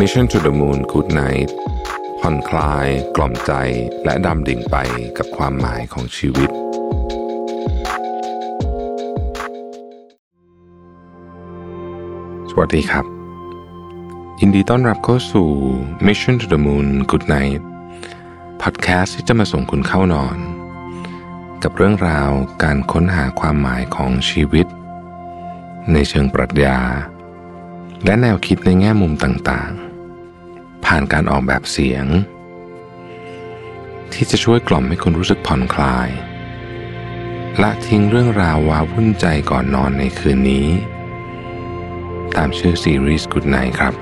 Mission to the Moon Good Night ผ่อนคลาย กล่อมใจและดำดิ่งไปกับความหมายของชีวิต สวัสดีครับ ยินดีต้อนรับเข้าสู่ Mission to the Moon Good Night พอดแคสต์ที่จะมาส่งคุณเข้านอน กับเรื่องราวการค้นหาความหมายของชีวิต ในเชิงปรัชญา และแนวคิดในแง่มุมต่างๆ ผ่านการออกแบบเสียง ที่จะช่วยกล่อมให้คุณรู้สึกผ่อนคลาย และทิ้งเรื่องราวว้าวุ่นใจก่อนนอนในคืนนี้ ตามชื่อซีรีส์ Good Night ครับ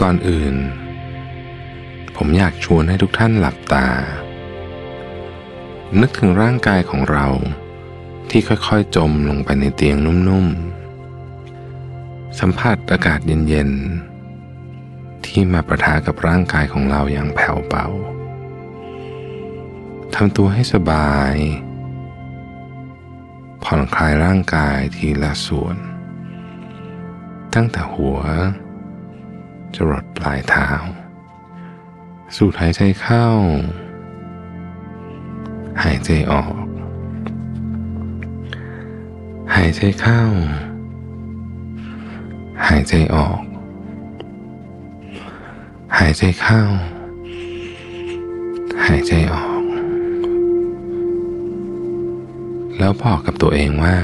ก่อนอื่น ผมอยากชวนให้ทุกท่านหลับตา นึกถึงร่างกายของเราที่ค่อยๆจมลงไปในเตียงนุ่มๆ สัมผัสอากาศเย็นๆ ที่มาประทะกับร่างกายของเราอย่างแผ่วเบาทำตัวให้สบาย ผ่อนคลายร่างกายทีละส่วน ตั้งแต่หัวจรดปลายเท้า สูดหายใจเข้า หายใจออก หายใจเข้า หายใจออก หายใจเข้า หายใจออก แล้วบอกกับตัวเองว่า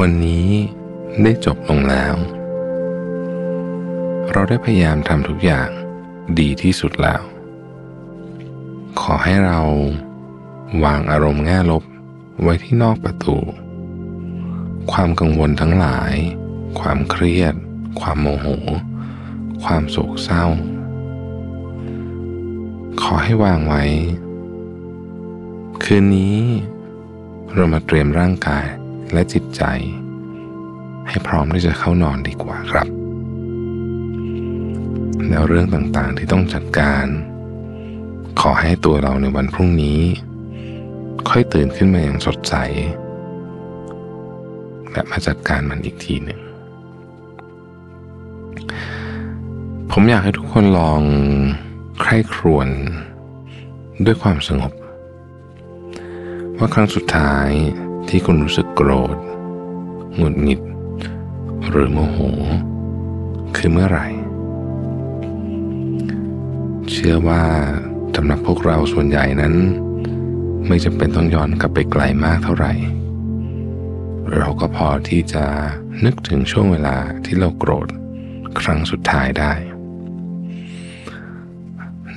วันนี้ได้จบลงแล้ว เราได้พยายามทำทุกอย่างดีที่สุดแล้ว ขอให้เราวางอารมณ์แง่ลบไว้ที่นอกประตู ความกังวลทั้งหลาย ความเครียด ความโมโห ความโศกเศร้า ขอให้วางไว้ คืนนี้เรามาเตรียมร่างกายและจิตใจ ให้พร้อมที่จะเข้านอนดีกว่าครับ แล้วเรื่องต่างๆที่ต้องจัดการ ขอให้ตัวเราในวันพรุ่งนี้ ค่อยตื่นขึ้นมาอย่างสดใสและมาจัดการมันอีกทีหนึ่ง ผมอยากให้ทุกคนลองใคร่ครวญด้วยความสงบ ว่าครั้งสุดท้ายที่คุณรู้สึกโกรธหงุดหงิด หรือโมโห คือเมื่อไหร่ เชื่อว่าสำหรับพวกเราส่วนใหญ่นั้น ไม่จำเป็นต้องย้อนกลับไปไกลมากเท่าไหร่ เราก็พอที่จะนึกถึงช่วงเวลาที่เราโกรธครั้งสุดท้ายได้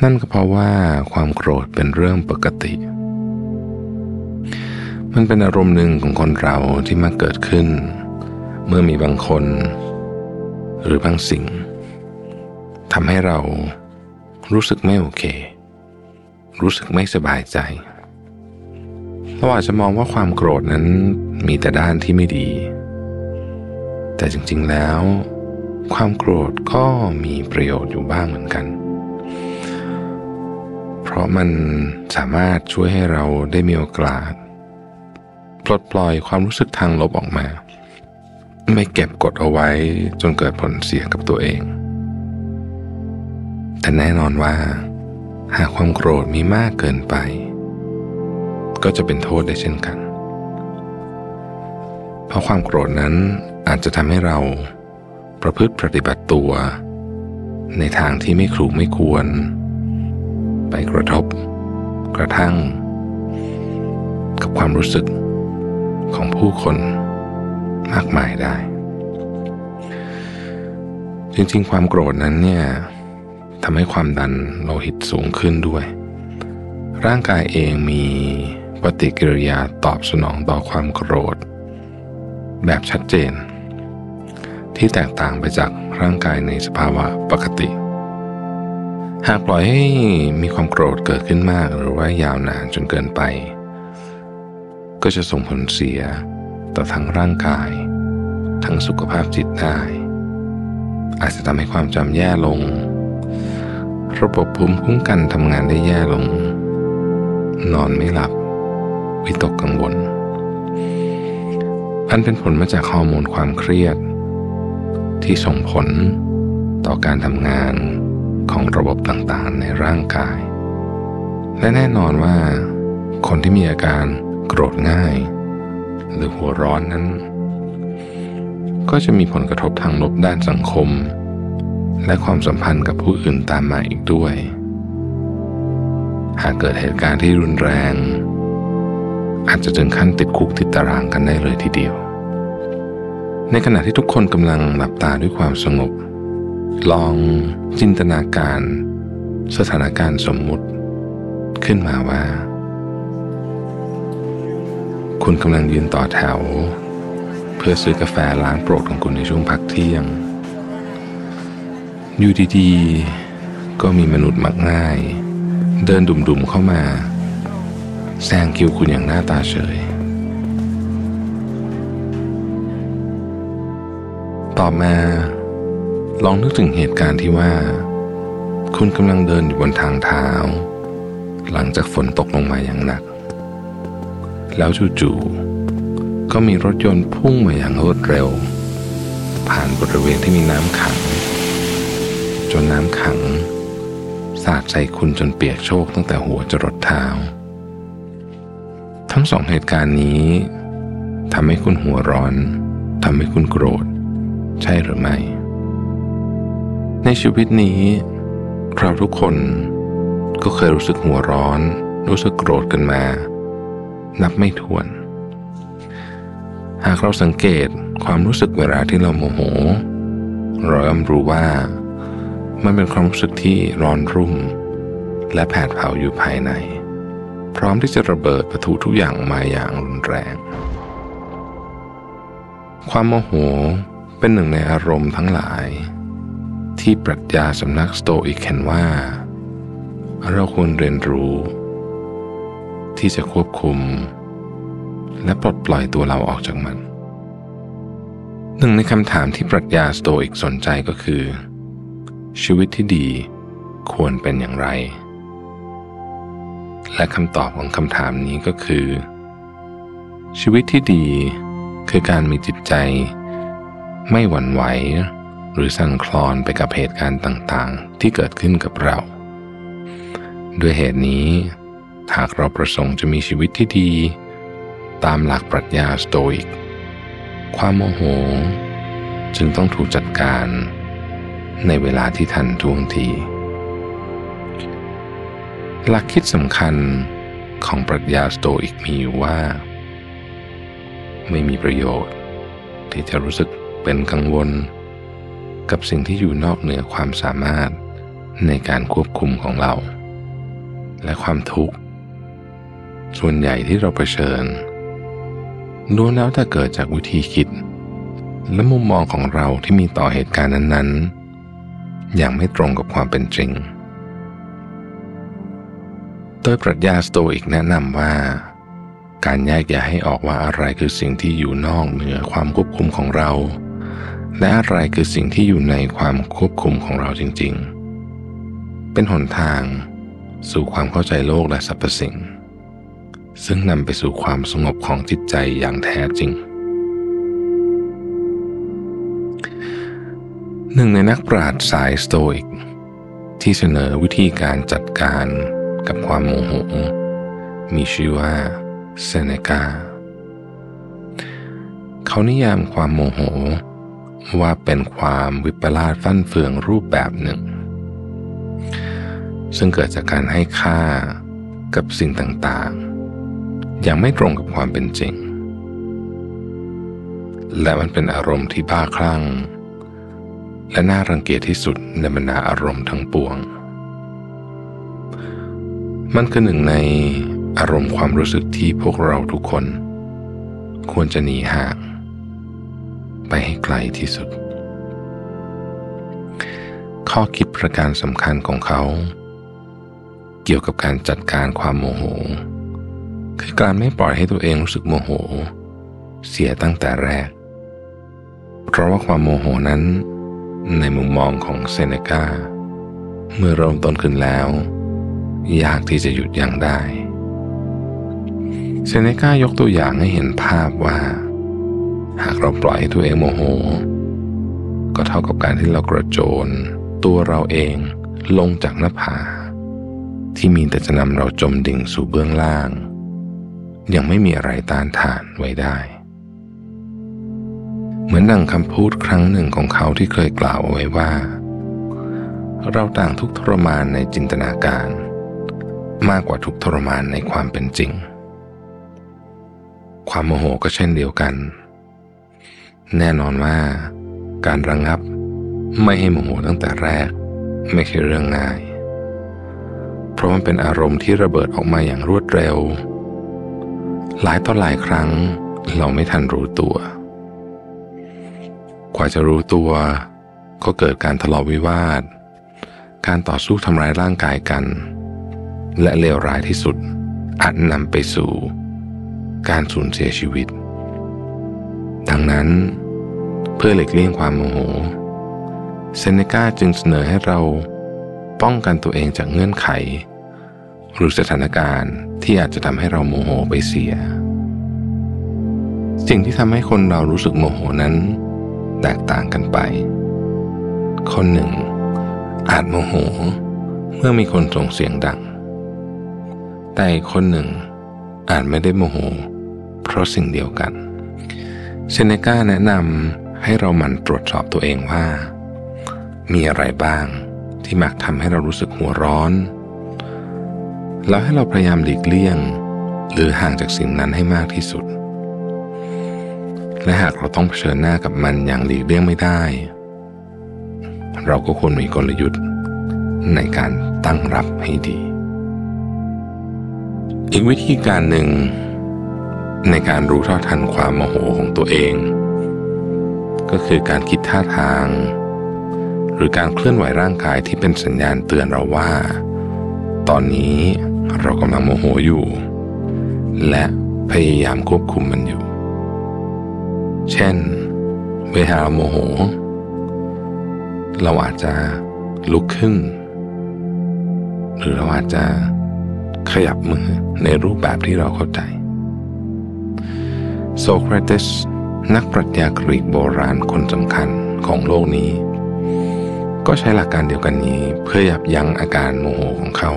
นั่นก็เพราะว่าความโกรธเป็นเรื่องปกติ มันเป็นอารมณ์หนึ่งของคนเราที่มาเกิดขึ้น เมื่อมีบางคน หรือบางสิ่งทำให้เรารู้สึกไม่โอเค รู้สึกไม่สบายใจเราอาจจะมองว่าความโกรธนั้นมีแต่ด้านที่ไม่ดี แต่จริงๆแล้ว ความโกรธก็มีประโยชน์อยู่บ้างเหมือนกัน เพราะมันสามารถช่วยให้เราได้มีโอกาสปลดปล่อยความรู้สึกทางลบออกมา ไม่เก็บกดเอาไว้จนเกิดผลเสียกับตัวเอง แต่แน่นอนว่า หากความโกรธมีมากเกินไป ก็จะเป็นโทษได้เช่นกัน เพราะความโกรธนั้นอาจจะทำให้เราประพฤติปฏิบัติตัว ในทางที่ไม่ครูไม่ควร ไปกระทบ กระทั่ง กับความรู้สึกของผู้คนมากมายได้ จริงๆ ความโกรธนั้นเนี่ยทำให้ความดันโลหิตสูงขึ้นด้วย ร่างกายเองมีปฏิกิริยาตอบสนองต่อความโกรธ แบบชัดเจน ที่แตกต่างไปจากร่างกายในสภาวะปกติ หากปล่อยให้มีความโกรธเกิดขึ้นมากหรือว่ายาวนานจนเกินไป ก็จะส่งผลเสียต่อทั้งร่างกาย ทั้งสุขภาพจิตได้ อาจจะทำให้ความจำแย่ลง ระบบภูมิคุ้มกันทำงานได้แย่ลง นอนไม่หลับ วิตกกังวล อันเป็นผลมาจากฮอร์โมนความเครียด ที่ที่ส่งผลต่อการทำงาน ของระบบต่างๆ ในร่างกาย และแน่นอนว่า คนที่มีอาการโกรธง่าย หรือหัวร้อนนั้น ก็จะมีผลกระทบทางลบด้านสังคม และความสัมพันธ์กับผู้อื่นตามมาอีกด้วย หากเกิดเหตุการณ์ที่รุนแรง อาจจะถึงขั้นติดคุกติดตารางกันได้เลยทีเดียว ในขณะที่ทุกคนกำลังหลับตาด้วยความสงบ ลองจินตนาการ สถานการณ์สมมุติ ขึ้นมาว่า คุณกำลังยืนต่อแถว เพื่อซื้อกาแฟร้านโปรดของคุณในช่วงพักเที่ยง อยู่ดีๆ ก็มีมนุษย์มักง่าย เดินดุ่มๆเข้ามาแซงคิวคุณอย่างหน้าตาเฉย ต่อมา ลองนึกถึงเหตุการณ์ที่ว่า คุณกำลังเดินอยู่บนทางเท้า หลังจากฝนตกลงมาอย่างหนัก แล้วจู่ๆก็มีรถยนต์พุ่งมาอย่างรวดเร็ว ผ่านบริเวณที่มีน้ำขัง จนน้ำขัง สาดใส่คุณจนเปียกโชกตั้งแต่หัวจรดเท้า ทั้งสองเหตุการณ์นี้ทำให้คุณหัวร้อนทำให้คุณโกรธ ใช่หรือไม่ ในชีวิตนี้ เราทุกคนก็เคยรู้สึกหัวร้อน รู้สึกโกรธกันมา นับไม่ถ้วน หากเราสังเกตความรู้สึกเวลาที่เราโมโห เราย่อมรู้ว่า มันเป็นความรู้สึกที่ร้อนรุ่ม และแผดเผาอยู่ภายใน พร้อมที่จะระเบิดประทุทุกอย่างมาอย่างรุนแรง ความโมโหเป็นหนึ่งในอารมณ์ทั้งหลาย ที่ปรัชญาสำนักสโตอิกเห็นว่า เราควรเรียนรู้ ที่จะควบคุม และปลดปล่อยตัวเราออกจากมัน หนึ่งในคำถามที่ปรัชญาสโตอิกสนใจก็คือ ชีวิตที่ดีควรเป็นอย่างไร และคำตอบของคำถามนี้ก็คือ ชีวิตที่ดีคือการมีจิตใจ ไม่หวั่นไหว หรือสั่นคลอนไปกับเหตุการณ์ต่างๆ ที่เกิดขึ้นกับเรา ด้วยเหตุนี้ หากเราประสงค์จะมีชีวิตที่ดี ตามหลักปรัชญาสโตอิก ความโมโห จึงต้องถูกจัดการในเวลาที่ทันท่วงที หลักคิดสำคัญของปรัชญาสโตอิกมีอยู่ว่า ไม่มีประโยชน์ ที่จะรู้สึกเป็นกังวล กับสิ่งที่อยู่นอกเหนือความสามารถในการควบคุมของเรา และความทุกข์ ส่วนใหญ่ที่เราเผชิญล้วนแล้วแต่เกิดจากวิธีคิด และมุมมองของเราที่มีต่อเหตุการณ์นั้นๆ อย่างไม่ตรงกับความเป็นจริง โดยปรัชญาสโตอิกแนะนำว่า การแยกแยะให้ออกว่าอะไรคือสิ่งที่อยู่นอกเหนือความควบคุมของเรา และอะไรคือสิ่งที่อยู่ในความควบคุมของเราจริง ๆ เป็นหนทางสู่ความเข้าใจโลกและสรรพสิ่ง ซึ่งนำไปสู่ความสงบของจิตใจอย่างแท้จริง หนึ่งในนักปราชญ์สายสโตอิก ที่เสนอวิธีการจัดการกับความโมโห มีชื่อว่าเซเนกา เขานิยามความโมโห ว่าเป็นความวิปลาสฟั่นเฟืองรูปแบบหนึ่ง ซึ่งเกิดจากการให้ค่ากับสิ่งต่างๆ อย่างไม่ตรงกับความเป็นจริง และมันเป็นอารมณ์ที่บ้าคลั่ง และน่ารังเกียจที่สุดในบรรดาอารมณ์ทั้งปวง มันคือหนึ่งในอารมณ์ความรู้สึกที่พวกเราทุกคน ควรจะหนีห่าง ไปให้ไกลที่สุด ข้อคิดประการสำคัญของเขา เกี่ยวกับการจัดการความโมโห คือการไม่ปล่อยให้ตัวเองรู้สึกโมโห เสียตั้งแต่แรก เพราะว่าความโมโหนั้น ในมุมมองของเซเนกาเมื่อเริ่มต้นขึ้นแล้ว ยากที่จะหยุดยั้งได้เซเนกายกตัวอย่างให้เห็นภาพว่า หากเราปล่อยให้ตัวเองโมโห ก็เท่ากับการที่เรากระโจน ตัวเราเองลงจากหน้าผา ที่มีแต่จะนำเราจมดิ่งสู่เบื้องล่าง ยังไม่มีอะไรต้านทานไว้ได้ เหมือนดังคำพูดครั้งหนึ่งของเขาที่เคยกล่าวเอาไว้ว่า เราต่างทุกทรมานในจินตนาการ มากกว่าทุกทรมานในความเป็นจริง ความโมโหก็เช่นเดียวกัน แน่นอนว่า การระงงับ ไม่ให้โมโหตั้งแต่แรก ไม่ใช่เรื่องง่าย เพราะมันเป็นอารมณ์ที่ระเบิดออกมาอย่างรวดเร็ว หลายต่อหลายครั้งเราไม่ทันรู้ตัว กว่าจะรู้ตัว ก็เกิดการทะเลาะวิวาท การต่อสู้ทำร้ายร่างกายกัน และเลวร้ายที่สุดอาจนำไปสู่ การสูญเสียชีวิต ดังนั้น เพื่อหลีกเลี่ยงความโมโห เซเนกาจึงเสนอให้เราป้องกันตัวเองจากเงื่อนไข หรือสถานการณ์ที่อาจจะทำให้เราโมโหไปเสีย สิ่งที่ทำให้คนเรารู้สึกโมโหนั้น แตกต่างกันไป คนหนึ่ง อาจโมโหเมื่อมีคนส่งเสียงดัง แต่อีกคนหนึ่งอาจไม่ได้โมโห เพราะสิ่งเดียวกัน เซเนกาแนะนำให้เราหมั่นตรวจสอบตัวเองว่า มีอะไรบ้างที่มักทำให้เรารู้สึกหัวร้อน แล้วให้เราพยายามหลีกเลี่ยง หรือห่างจากสิ่งนั้นให้มากที่สุด และหากเราต้องเผชิญหน้ากับมันอย่างหลีกเลี่ยงไม่ได้ เราก็ควรมีกลยุทธ์ในการตั้งรับให้ดี อีกวิธีการหนึ่ง ในการรู้เท่าทันความโมโหของตัวเอง ก็คือการคิดท่าทาง หรือการเคลื่อนไหวร่างกายที่เป็นสัญญาณเตือนเราว่า ตอนนี้เรากำลังโมโหอยู่ และพยายามควบคุมมันอยู่ เช่น เวลาเราโมโห เราอาจจะลุกขึ้น หรือเราอาจจะขยับมือในรูปแบบที่เราเข้าใจ โซเครติสนักปรัชญากรีกโบราณคนสำคัญของโลกนี้ ก็ใช้หลักการเดียวกันนี้เพื่อยับยั้งอาการโมโหของเขา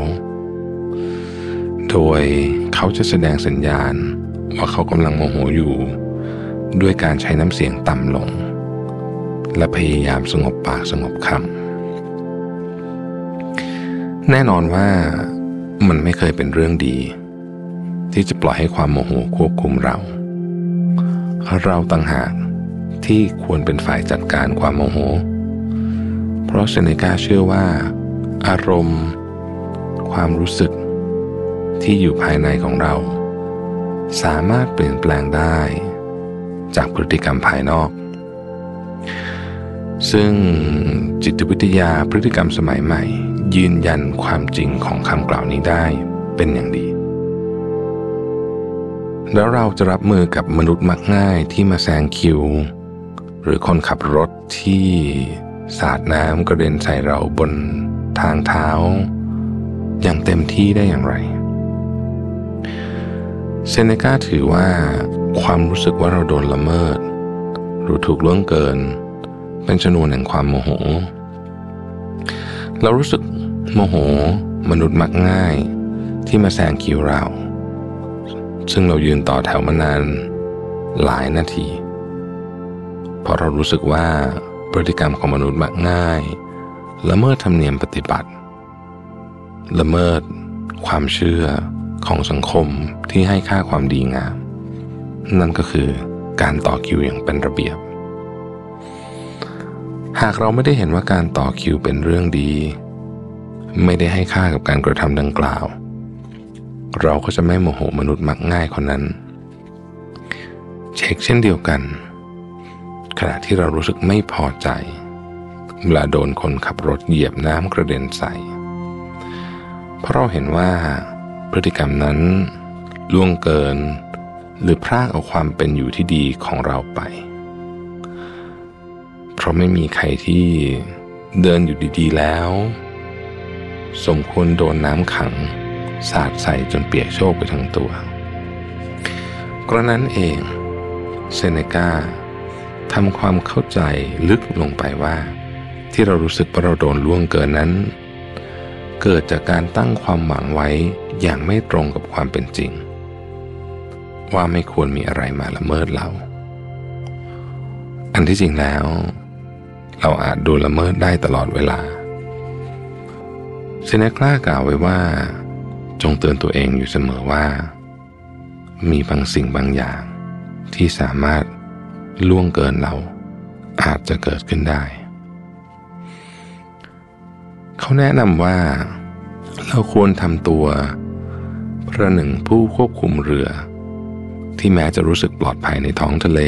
โดยเขาจะแสดงสัญญาณว่าเขากำลังโมโหอยู่ ด้วยการใช้น้ำเสียงต่ำลง และพยายามสงบปากสงบคำแน่นอนว่ามันไม่เคยเป็นเรื่องดี ที่จะปล่อยให้ความโมโหควบคุมเรา เราต่างหากที่ควรเป็นฝ่ายจัดการความโมโห เพราะเซเนกาเชื่อว่า อารมณ์ ความรู้สึก ที่อยู่ภายในของเรา สามารถเปลี่ยนแปลงได้ จากพฤติกรรมภายนอก ซึ่งจิตวิทยาพฤติกรรมสมัยใหม่ ยืนยันความจริงของคำกล่าวนี้ได้เป็นอย่างดี แล้วเราจะรับมือกับมนุษย์มักง่ายที่มาแซงคิว หรือคนขับรถที่สาดน้ำกระเด็นใส่เราบนทางเท้า อย่างเต็มที่ได้อย่างไร เซเนกาถือว่าความรู้สึกว่าเราโดนละเมิด หรือถูกล่วงเกิน เป็นชนวนแห่งความโมโห เรารู้สึกโมโห มนุษย์มักง่ายที่มาแซงคิวเรา ซึ่งเรายืนต่อแถวมานานหลายนาที เพราะเรารู้สึกว่าพฤติกรรมของมนุษย์มักง่ายละเมิดธรรมเนียมปฏิบัติ ละเมิดความเชื่อของสังคมที่ให้ค่าความดีงาม นั่นก็คือการต่อคิวอย่างเป็นระเบียบ หากเราไม่ได้เห็นว่าการต่อคิวเป็นเรื่องดี ไม่ได้ให้ค่ากับการกระทำดังกล่าว เราก็จะไม่โมโหมนุษย์มักง่ายคนนั้น เช็คเช่นเดียวกัน ขณะที่เรารู้สึกไม่พอใจ เวลาโดนคนขับรถเหยียบน้ำกระเด็นใส่ เพราะเราเห็นว่าพฤติกรรมนั้นล่วงเกิน หรือพรากเอาความเป็นอยู่ที่ดีของเราไป เพราะไม่มีใครที่เดินอยู่ดีๆแล้ว สมควรโดนน้ำขัง สาดใส่จนเปียกโชกไปทั้งตัว กระนั้นเองเซเนกาทำความเข้าใจลึกลงไปว่า ที่เรารู้สึกว่าเราโดนล่วงเกินนั้น เกิดจากการตั้งความหวังไว้อย่างไม่ตรงกับความเป็นจริง ว่าไม่ควรมีอะไรมาละเมิดเรา อันที่จริงแล้ว เราอาจโดนละเมิดได้ตลอดเวลาเซเนคลากล่าวไว้ว่า จงเตือนตัวเองอยู่เสมอว่า มีบางสิ่งบางอย่าง ที่สามารถล่วงเกินเราอาจจะเกิดขึ้นได้ เขาแนะนำว่า เราควรทำตัว ประหนึ่งผู้ควบคุมเรือ ที่แม้จะรู้สึกปลอดภัยในท้องทะเล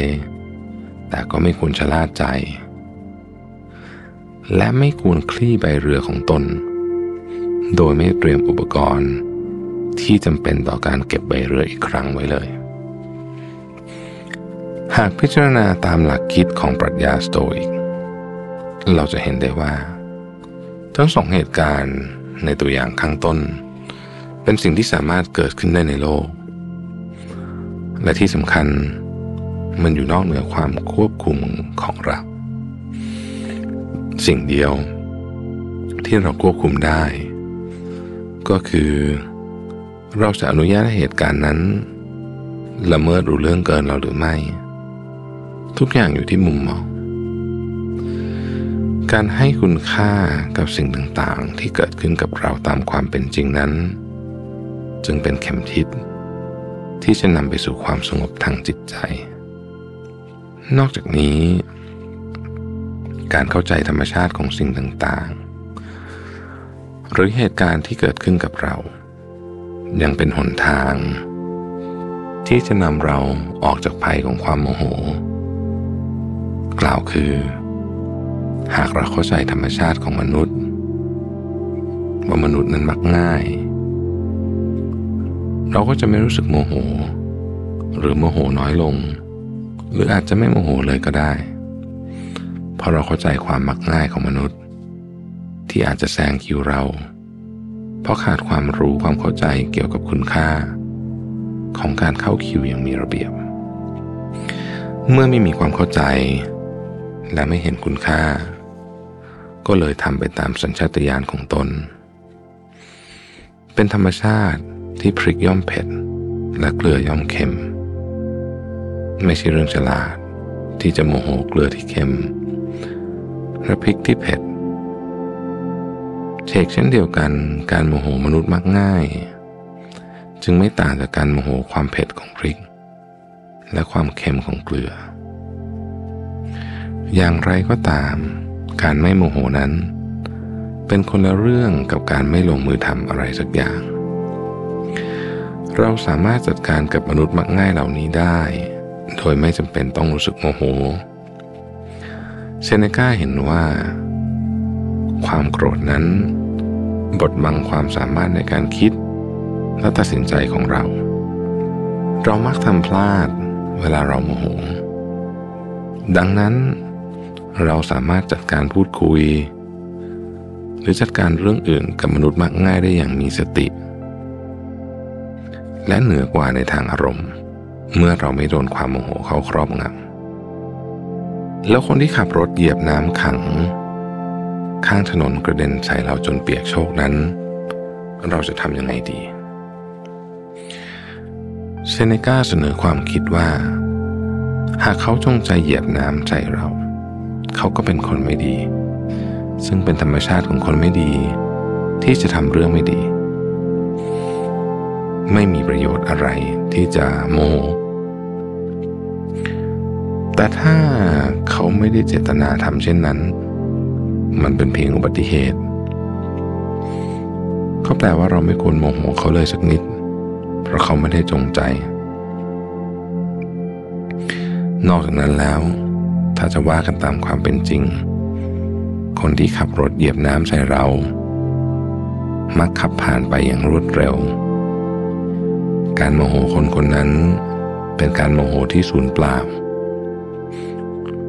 แต่ก็ไม่ควรชะล่าใจ และไม่ควรคลี่ใบเรือของตน โดยไม่เตรียมอุปกรณ์ ที่จำเป็นต่อการเก็บใบเรืออีกครั้งไว้เลย หากพิจารณาตามหลักคิดของปรัชญาสโตอิก เราจะเห็นได้ว่า ทั้งสองเหตุการณ์ในตัวอย่างข้างต้น เป็นสิ่งที่สามารถเกิดขึ้นได้ในโลก และที่สำคัญมันอยู่นอกเหนือความควบคุมของเรา สิ่งเดียวที่เราควบคุมได้ ก็คือ เราจะอนุญาตให้เหตุการณ์นั้น ละเมิดรู้เรื่องเกินเราหรือไม่ ทุกอย่างอยู่ที่มุมมอง การให้คุณค่ากับสิ่งต่างๆ ที่เกิดขึ้นกับเราตามความเป็นจริงนั้น จึงเป็นเข็มทิศที่จะนำไปสู่ความสงบทางจิตใจ นอกจากนี้ การเข้าใจธรรมชาติของสิ่งต่างๆ หรือเหตุการณ์ที่เกิดขึ้นกับเรา ยังเป็นหนทาง ที่จะนำเราออกจากภัยของความโมโห กล่าวคือ หากเราเข้าใจธรรมชาติของมนุษย์ ว่ามนุษย์นั้นมักง่าย เราก็จะไม่รู้สึกโมโห หรือโมโหน้อยลง หรืออาจจะไม่โมโหเลยก็ได้เพราะเราเข้าใจความมักง่ายของมนุษย์ ที่อาจจะแซงคิวเรา เพราะขาดความรู้ความเข้าใจเกี่ยวกับคุณค่า ของการเข้าคิวอย่างมีระเบียบ เมื่อไม่มีความเข้าใจ และไม่เห็นคุณค่า ก็เลยทำไปตามสัญชาตญาณของตน เป็นธรรมชาติที่พริกย่อมเผ็ด และเกลือย่อมเค็ม ไม่ใช่เรื่องฉลาดที่จะโมโหเกลือที่เค็มและพริกที่เผ็ด เชกเช่นเดียวกันการโมโหมนุษย์มักง่าย จึงไม่ต่างจากการโมโหความเผ็ดของพริก และความเค็มของเกลือ อย่างไรก็ตาม การไม่โมโหนั้น เป็นคนละเรื่องกับการไม่ลงมือทำอะไรสักอย่าง เราสามารถจัดการกับมนุษย์มักง่ายเหล่านี้ได้ โดยไม่จำเป็นต้องรู้สึกโมโหเซเนกาเห็นว่า ความโกรธนั้น บดบังความสามารถในการคิด และตัดสินใจของเรา เรามักทำพลาดเวลาเราโมโห ดังนั้น เราสามารถจัดการพูดคุย หรือจัดการเรื่องอื่นกับมนุษย์มักง่ายได้อย่างมีสติ และเหนือกว่าในทางอารมณ์ เมื่อเราไม่โดนความโมโหเขาครอบงำแล้วคนที่ขับรถเหยียบน้ำขัง ข้างถนนกระเด็นใส่เราจนเปียกโชกนั้น เราจะทำยังไงดี เซเนกาเสนอความคิดว่า หากเขาจงใจเหยียบน้ำใส่เรา เขาก็เป็นคนไม่ดี ซึ่งเป็นธรรมชาติของคนไม่ดี ที่จะทำเรื่องไม่ดี ไม่มีประโยชน์อะไรที่จะโมแต่ถ้าเขาไม่ได้เจตนาทำเช่นนั้น มันเป็นเพียงอุบัติเหตุก็แปลว่าเราไม่ควรโมโหเขาเลยสักนิด เพราะเขาไม่ได้จงใจ นอกจากนั้นแล้ว ถ้าจะว่ากันตามความเป็นจริง คนที่ขับรถเหยียบน้ำใส่เรา มักขับผ่านไปอย่างรวดเร็ว การโมโหคนคนนั้น เป็นการโมโหที่สูญเปล่า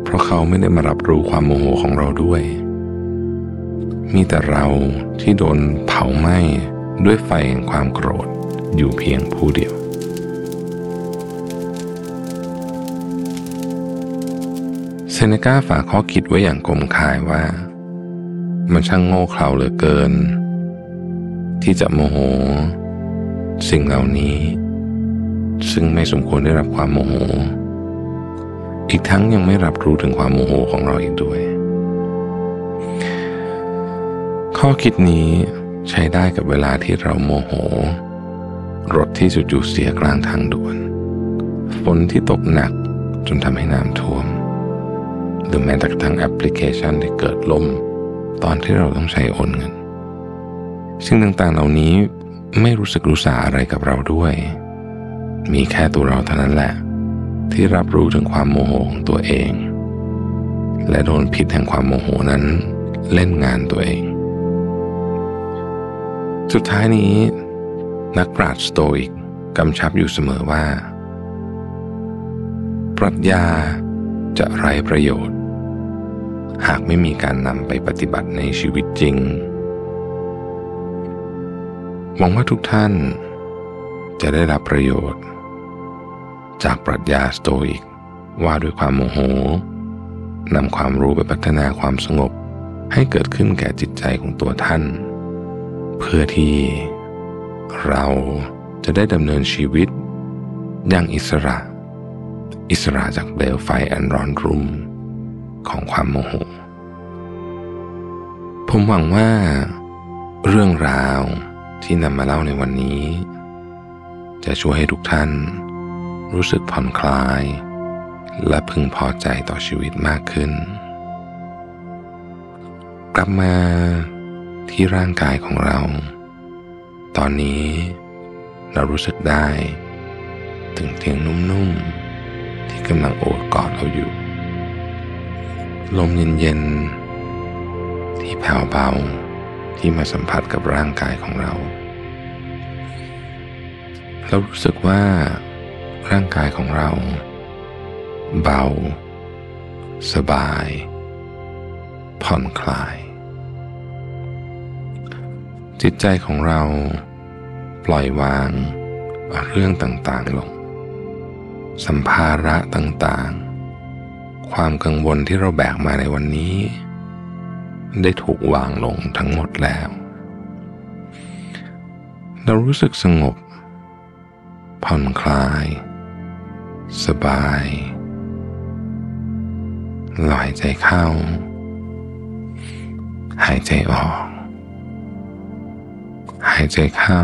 เพราะเขาไม่ได้มารับรู้ความโมโหของเราด้วย มีแต่เราที่โดนเผาไหม้ด้วยไฟแห่งความโกรธอยู่เพียงผู้เดียว เซเนกาฝากข้อคิดไว้อย่างกลมคายว่า มันช่างโง่เขลาเหลือเกิน ที่จะโมโห สิ่งเหล่านี้ ซึ่งไม่สมควรได้รับความโมโห อีกทั้งยังไม่รับรู้ถึงความโมโหของเราอีกด้วย ข้อคิดนี้ใช้ได้กับเวลาที่เราโมโห รถที่จู่ๆเสียกลางทางด่วน ฝนที่ตกหนักจนทำให้น้ำท่วม หรือแม้แต่กระทั่งแอปพลิเคชันที่เกิดล่ม ตอนที่เราต้องใช้โอนเงิน สิ่งต่างๆเหล่านี้ไม่รู้สึกรู้สาอะไรกับเราด้วย มีแค่ตัวเราเท่านั้นแหละ ที่รับรู้ถึงความโมโหของตัวเอง และโดนพิษแห่งความโมโหนั้นเล่นงานตัวเอง สุดท้ายนี้ นักปราชญ์สโตอิกกำชับอยู่เสมอว่า ปรัชญาจะไร้ประโยชน์ หากไม่มีการนำไปปฏิบัติในชีวิตจริง หวังว่าทุกท่านจะได้รับประโยชน์ จากปรัชญาสโตอิกว่าด้วยความโมโหนำความรู้ไปพัฒนาความสงบให้เกิดขึ้นแก่จิตใจของตัวท่าน เพื่อที่เราจะได้ดำเนินชีวิต อย่างอิสระ อิสระจากเปลวไฟอันร้อนรุ่มของความโมโห ผมหวังว่า เรื่องราวที่นำมาเล่าในวันนี้ จะช่วยให้ทุกท่าน รู้สึกผ่อนคลาย และพึงพอใจต่อชีวิตมากขึ้น กลับมา ที่ร่างกายของเรา ตอนนี้เรารู้สึกได้ ถึงเตียงนุ่มๆ ที่กำลังโอบกอดเราอยู่ ลมเย็นๆ ที่แผ่วเบาที่มาสัมผัสกับร่างกายของเรา เรารู้สึกว่า ร่างกายของเรา เบา สบาย ผ่อนคลาย จิตใจของเราปล่อยวางเรื่องต่างๆลง สัมภาระต่างๆ ความกังวลที่เราแบกมาในวันนี้ ได้ถูกวางลงทั้งหมดแล้ว เรารู้สึกสงบ ผ่อนคลาย สบายลอยใจเข้า หายใจออก หายใจเข้า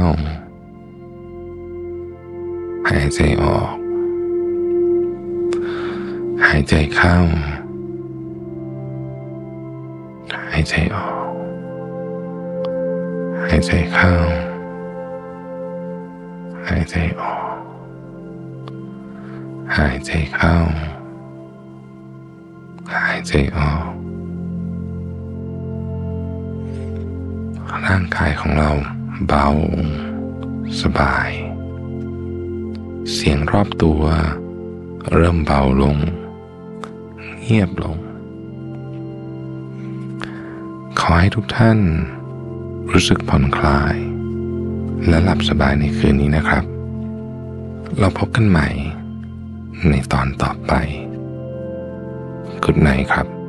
หายใจออก หายใจเข้า หายใจออก หายใจเข้า หายใจออก หายใจเข้า หายใจออกร่างกายของเรา เบา สบาย เสียงรอบตัว เริ่มเบาลง เงียบลง ขอให้ทุกท่าน รู้สึกผ่อนคลาย และหลับสบายในคืนนี้นะครับ เราพบกันใหม่ ในตอนต่อไป Good night ครับ